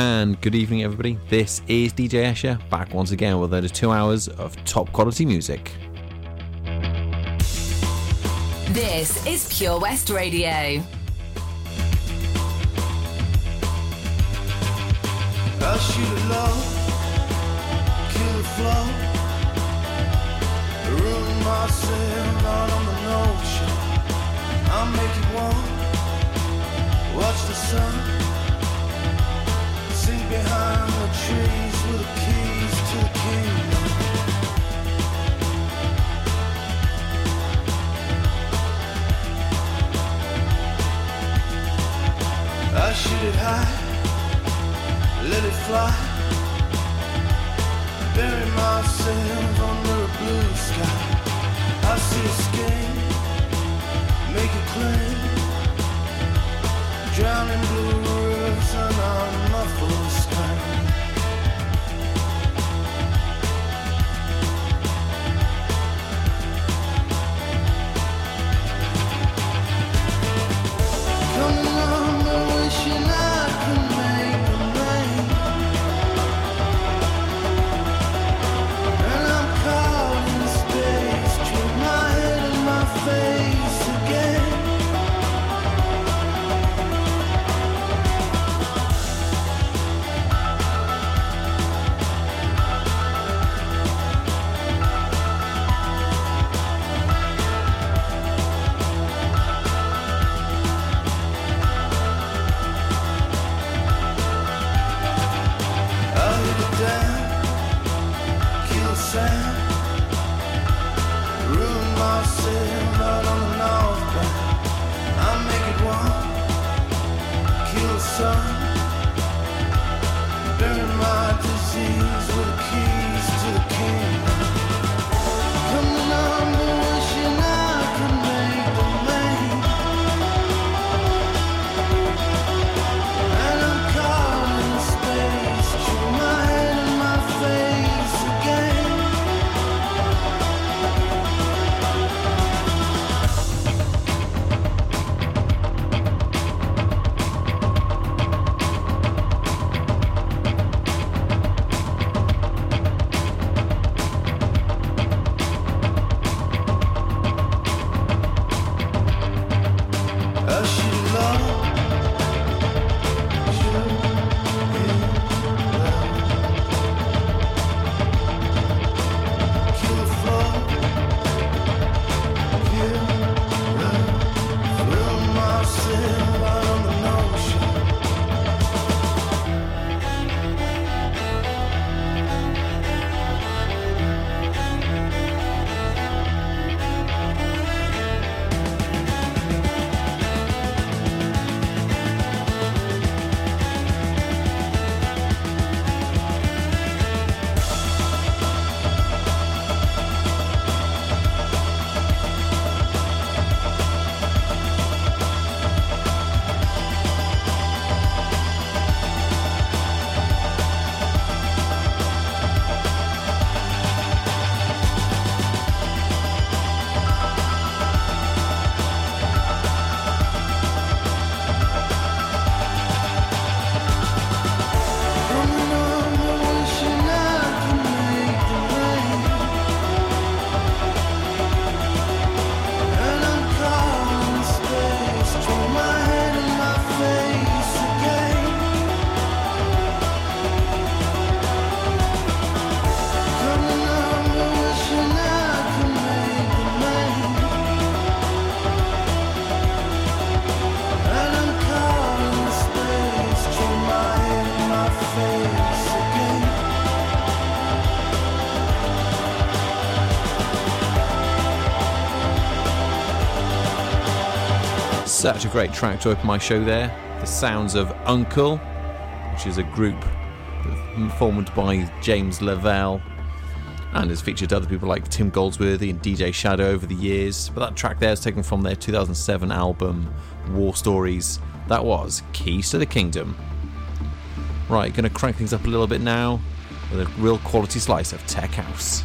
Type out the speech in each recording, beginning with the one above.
and good evening, everybody. This is DJ Escher back once again with another two hours of top quality music. This is Pure West Radio. I shoot it low, kill the flow, ruin myself out on the notion. I'll make it warm, watch the sun Drowning blue rivers and I'm muffled. Such a great track to open my show there. The sounds of UNKLE, which is a group formed by James Lavelle and has featured other people like Tim Goldsworthy and DJ Shadow over the years. But that track there is taken from their 2007 album War Stories. That was Keys to the Kingdom. Right, going to crank things up a little bit now with a real quality slice of Tech House.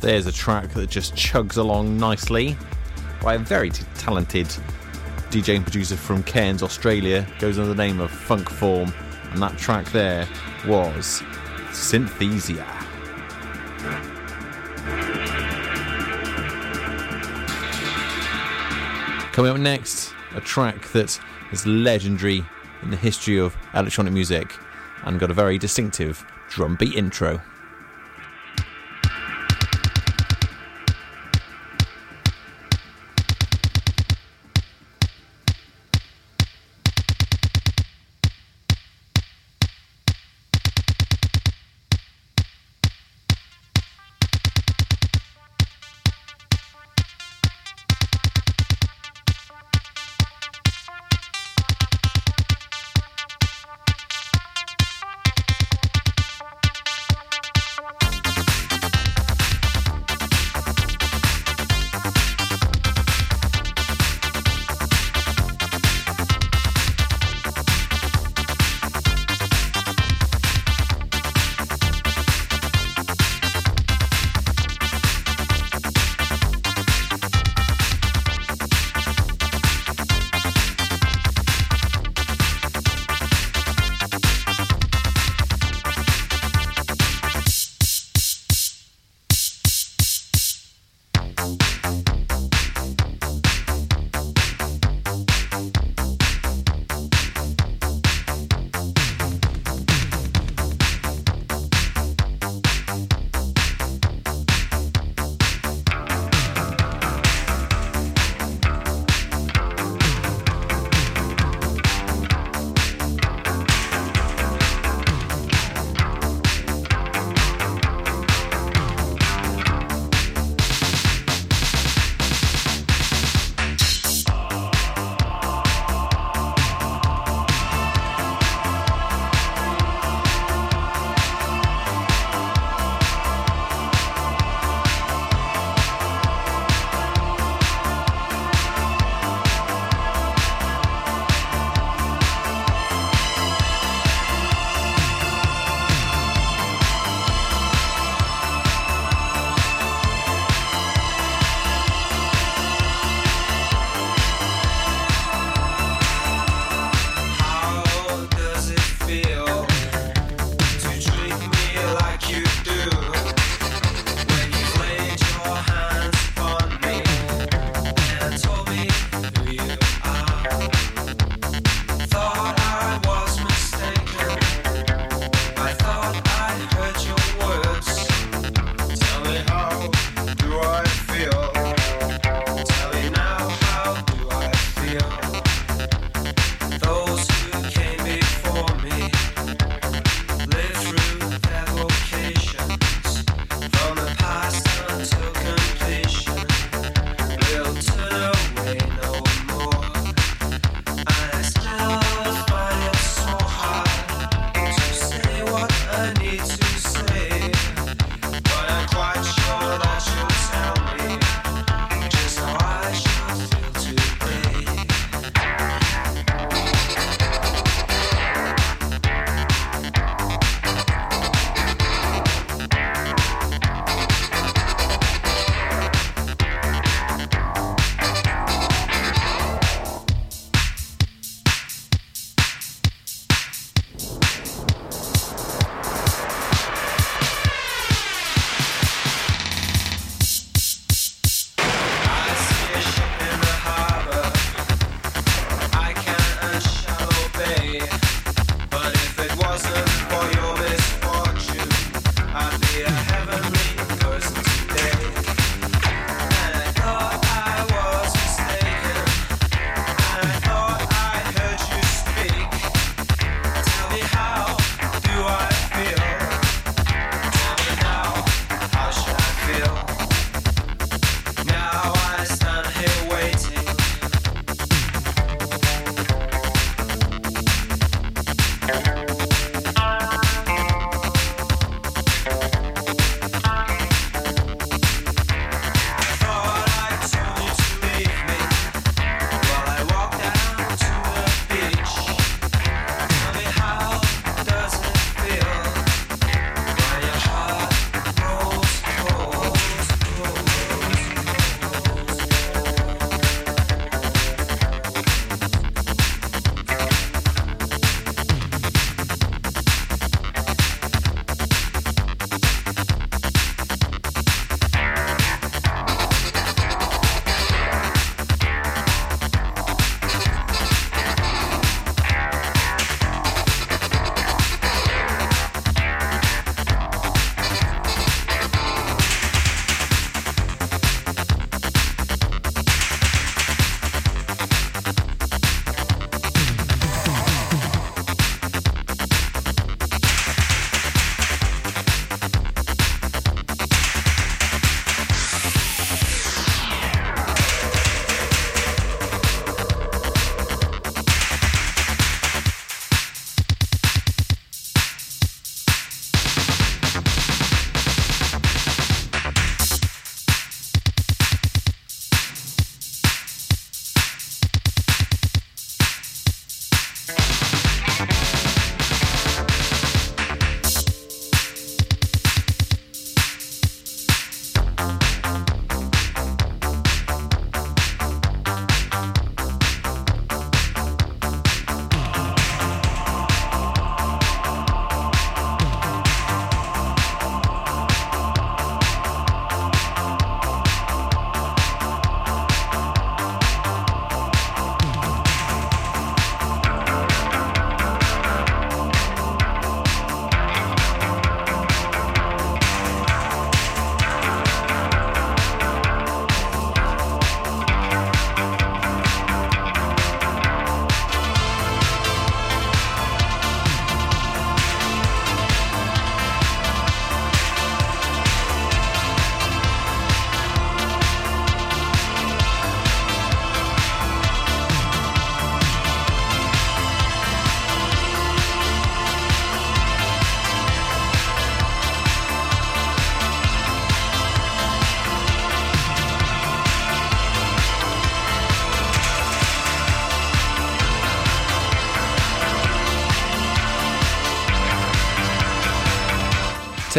There's a track that just chugs along nicely by a very talented DJ and producer from Cairns, Australia. Goes under the name of Funk Form, and that track there was Synthesia. Coming up next, a track that is legendary in the history of electronic music and got a very distinctive drum beat intro.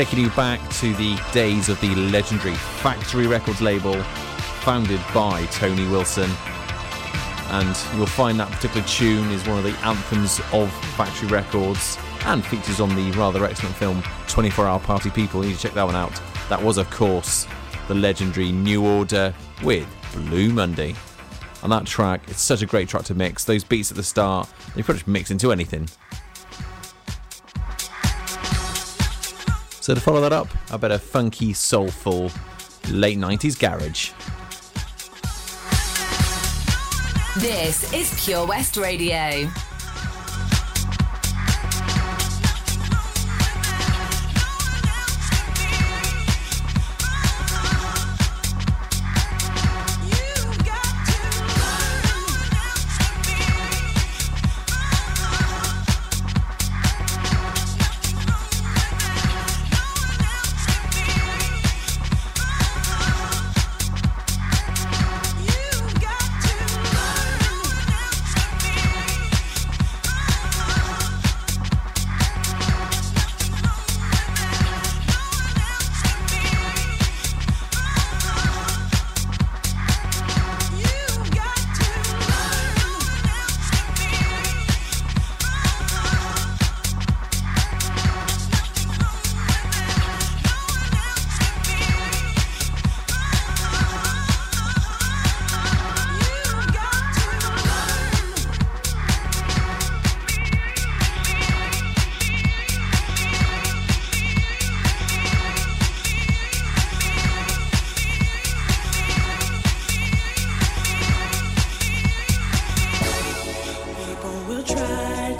Taking you back to the days of the legendary Factory Records label, founded by Tony Wilson. And you'll find that particular tune is one of the anthems of Factory Records and features on the rather excellent film 24 Hour Party People. You need to check that one out. That was, of course, the legendary New Order with Blue Monday. And that track, it's such a great track to mix. Those beats at the start, they pretty much mix into anything. So to follow that up, I bet a funky, soulful, late 90s garage. This is Pure West Radio.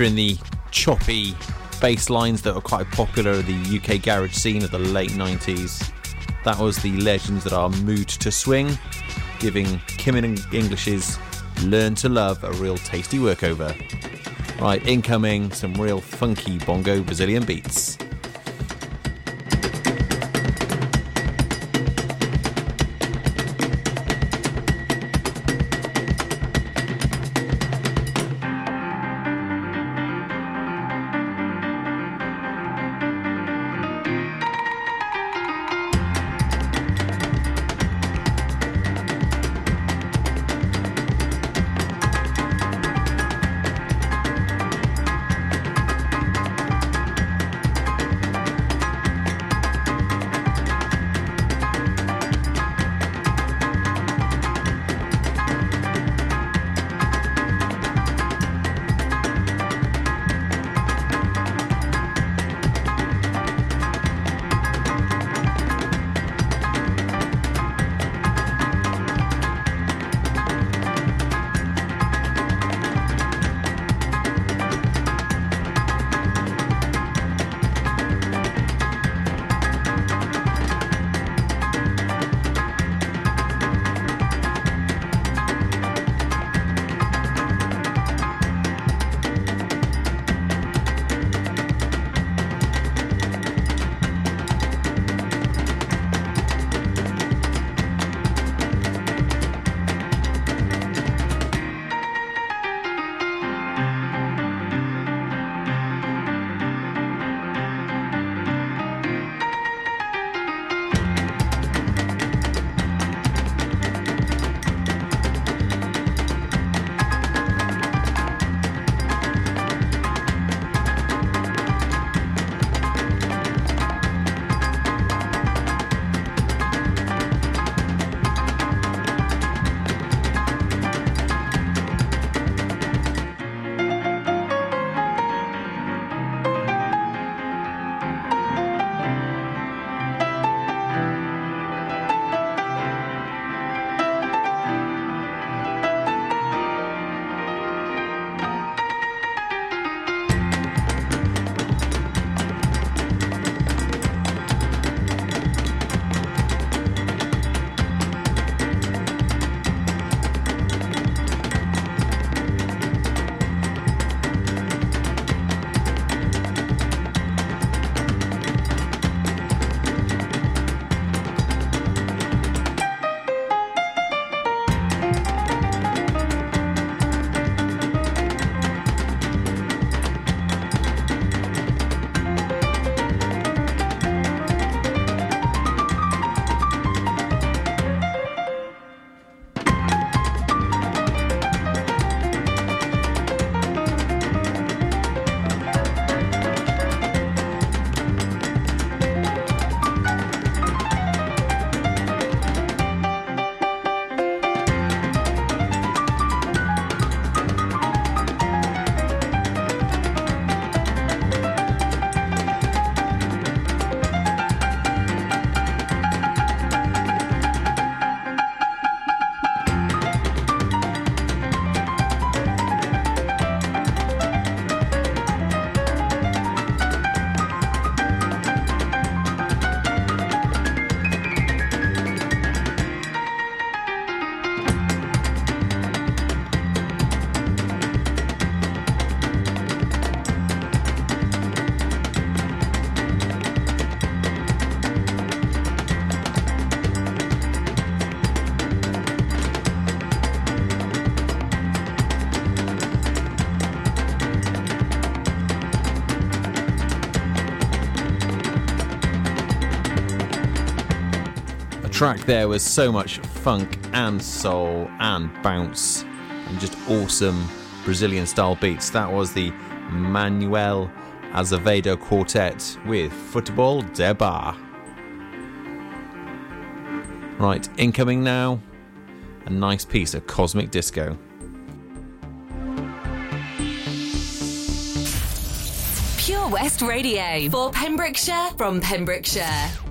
featuring the choppy bass lines that were quite popular in the UK garage scene of the late 90s. That was the legends that are Mood II Swing, giving Kim and English's Learn to Love a real tasty workover. Right, incoming some real funky bongo Brazilian beats. Track there was so much funk and soul and bounce and just awesome Brazilian style beats. That was the Manuel Azevedo Quartet with Football de Bar. Right, incoming now, a nice piece of cosmic disco. Pure West Radio for Pembrokeshire from Pembrokeshire.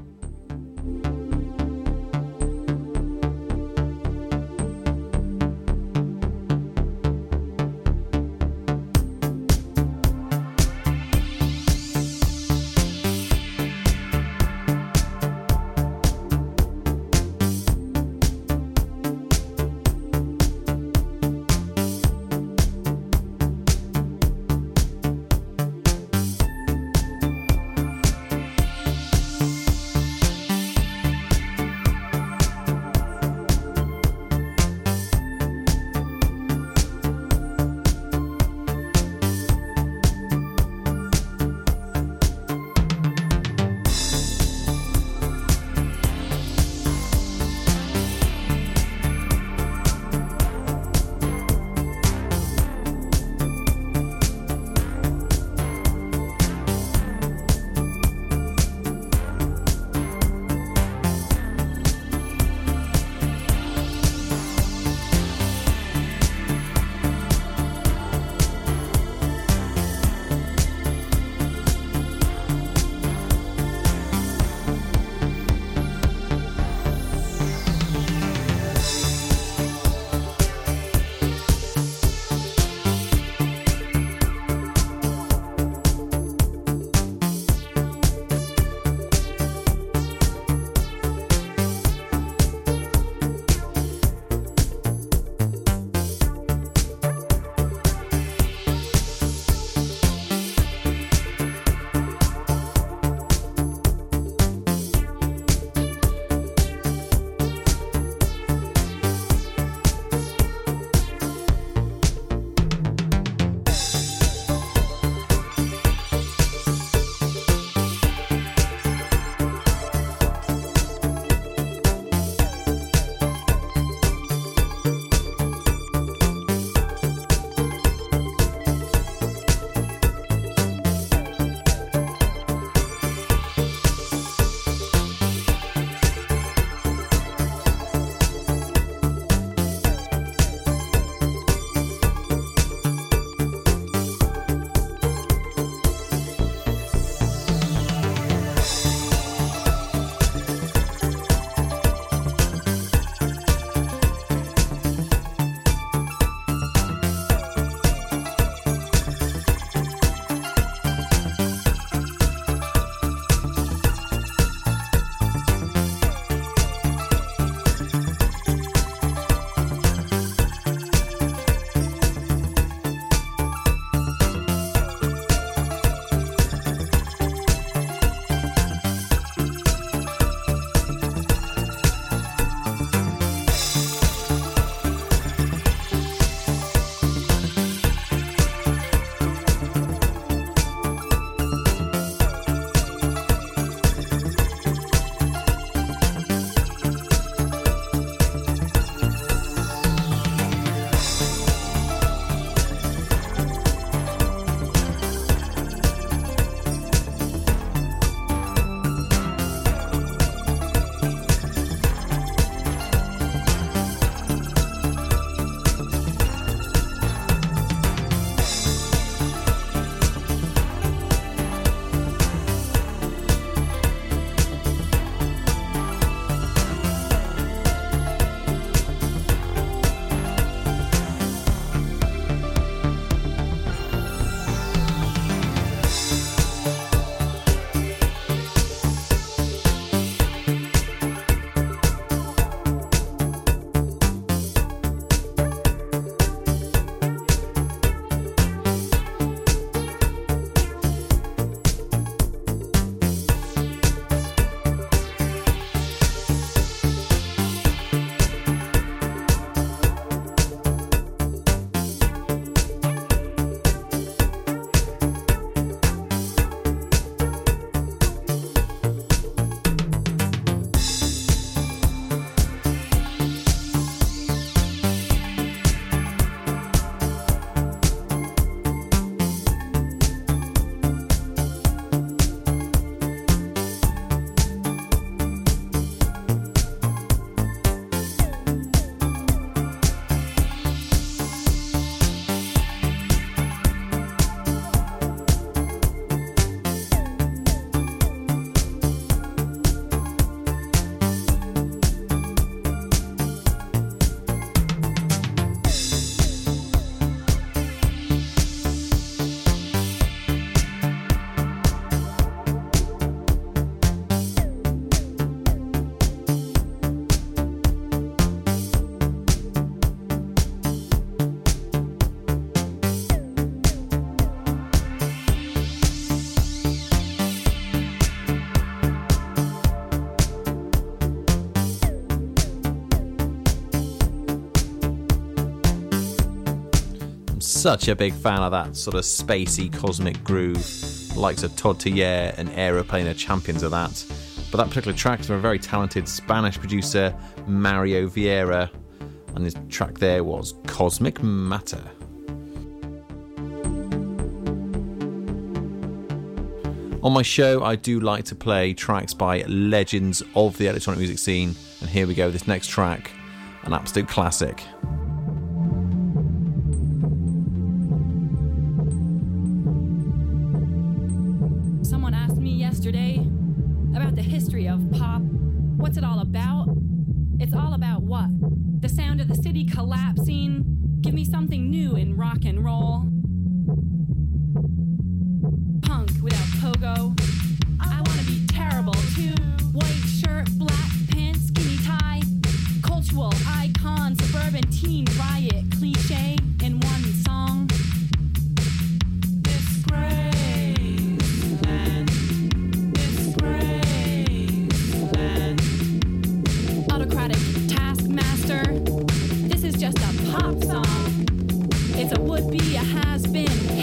Such a big fan of that sort of spacey cosmic groove. Likes of Todd Terje and Aeroplane are champions of that. But that particular track from a very talented Spanish producer, Mario Vieira, and his track there was Cosmic Matter. On my show, I do like to play tracks by legends of the electronic music scene, and here we go, this next track, an absolute classic. A has been,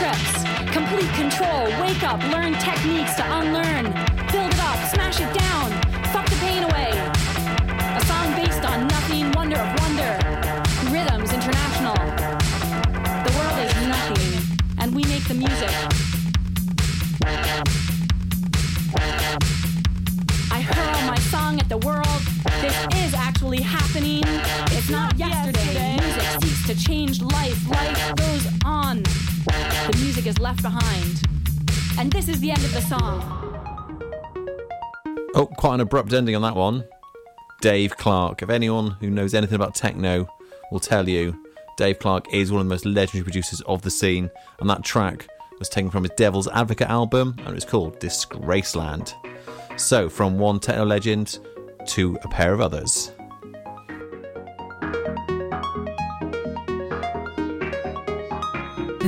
trips, complete control, wake up, learn techniques to unlearn, build it up, smash it down, fuck the pain away. A song based on nothing, wonder of wonder, rhythms international. The world is nothing, and we make the music. I hurl my song at the world. This is actually happening. It's not yesterday. Music seeks to change life. Life goes on. The music is left behind. And this is the end of the song. Oh, quite an abrupt ending on that one. Dave Clarke. If anyone who knows anything about techno will tell you, Dave Clarke is one of the most legendary producers of the scene, and that track was taken from his Devil's Advocate album, and it's called Disgraceland. So, from one techno legend to a pair of others.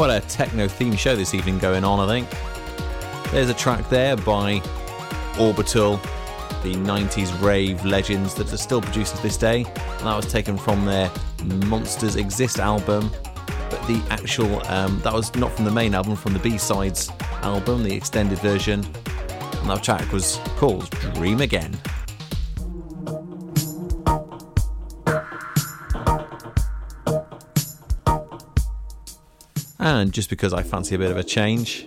Quite a techno themed show this evening going on, I think. There's a track there by Orbital, the 90s rave legends that are still produced to this day. And that was taken from their Monsters Exist album. But the actual, um, that was not from the main album, from the B sides album, the extended version. And that track was called Dream Again. And just because I fancy a bit of a change,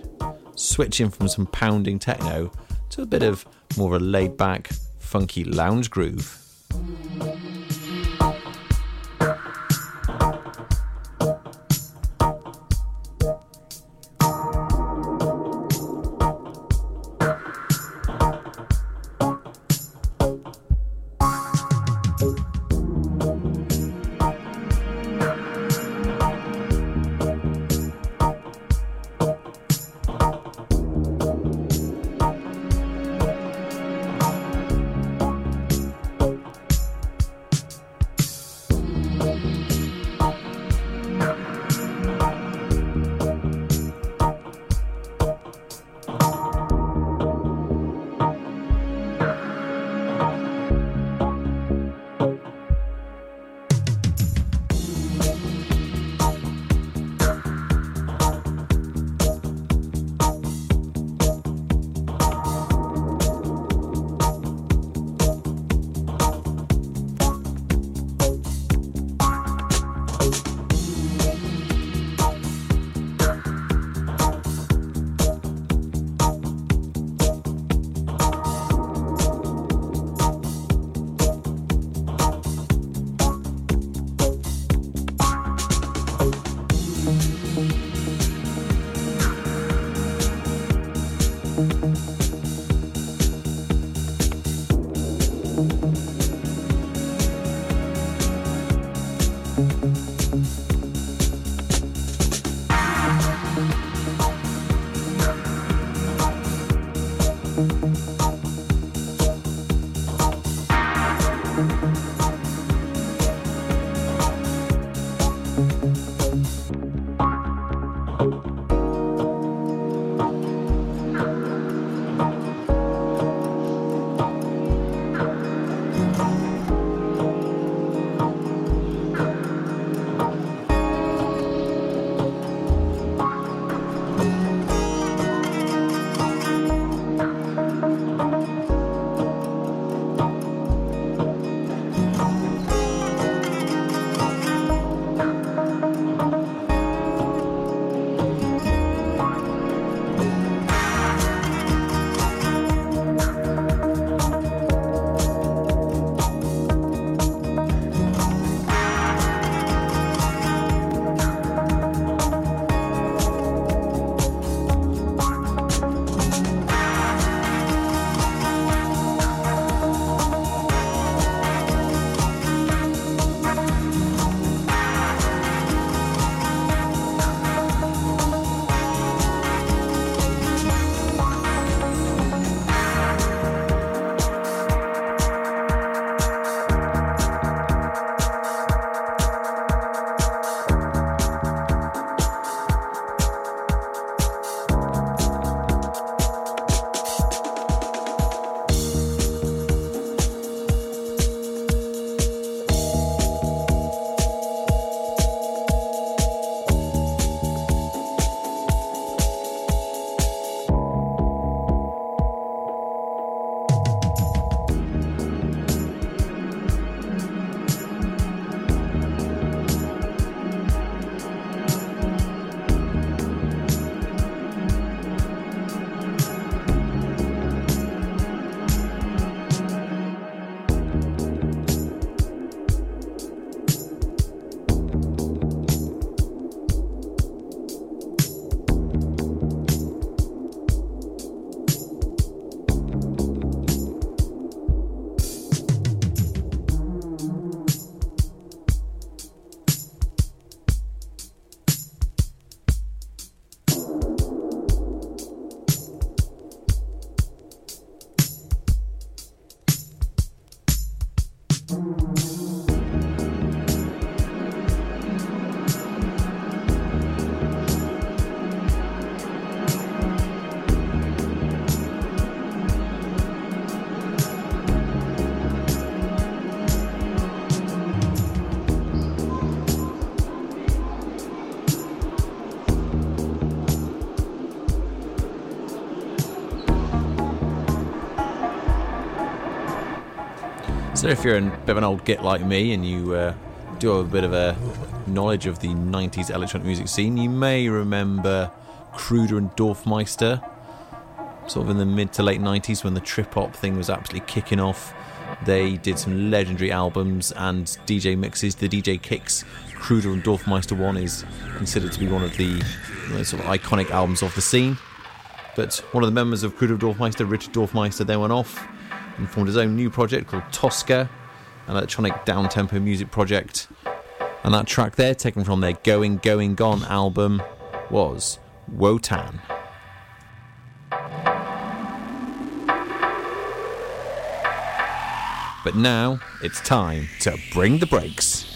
switching from some pounding techno to a bit of more of a laid back, funky lounge groove. So if you're a bit of an old git like me and you uh, do have a bit of a knowledge of the 90s electronic music scene, you may remember Kruder and Dorfmeister, sort of in the mid to late 90s when the trip hop thing was absolutely kicking off. They did some legendary albums and DJ mixes. The DJ Kicks Kruder and Dorfmeister one is considered to be one of the you know, sort of iconic albums of the scene. But one of the members of Kruder and Dorfmeister, Richard Dorfmeister, then went off and formed his own new project called Tosca, an electronic down tempo music project. And that track there, taken from their Going Going Gone album, was Wotan. But now it's time to bring the brakes.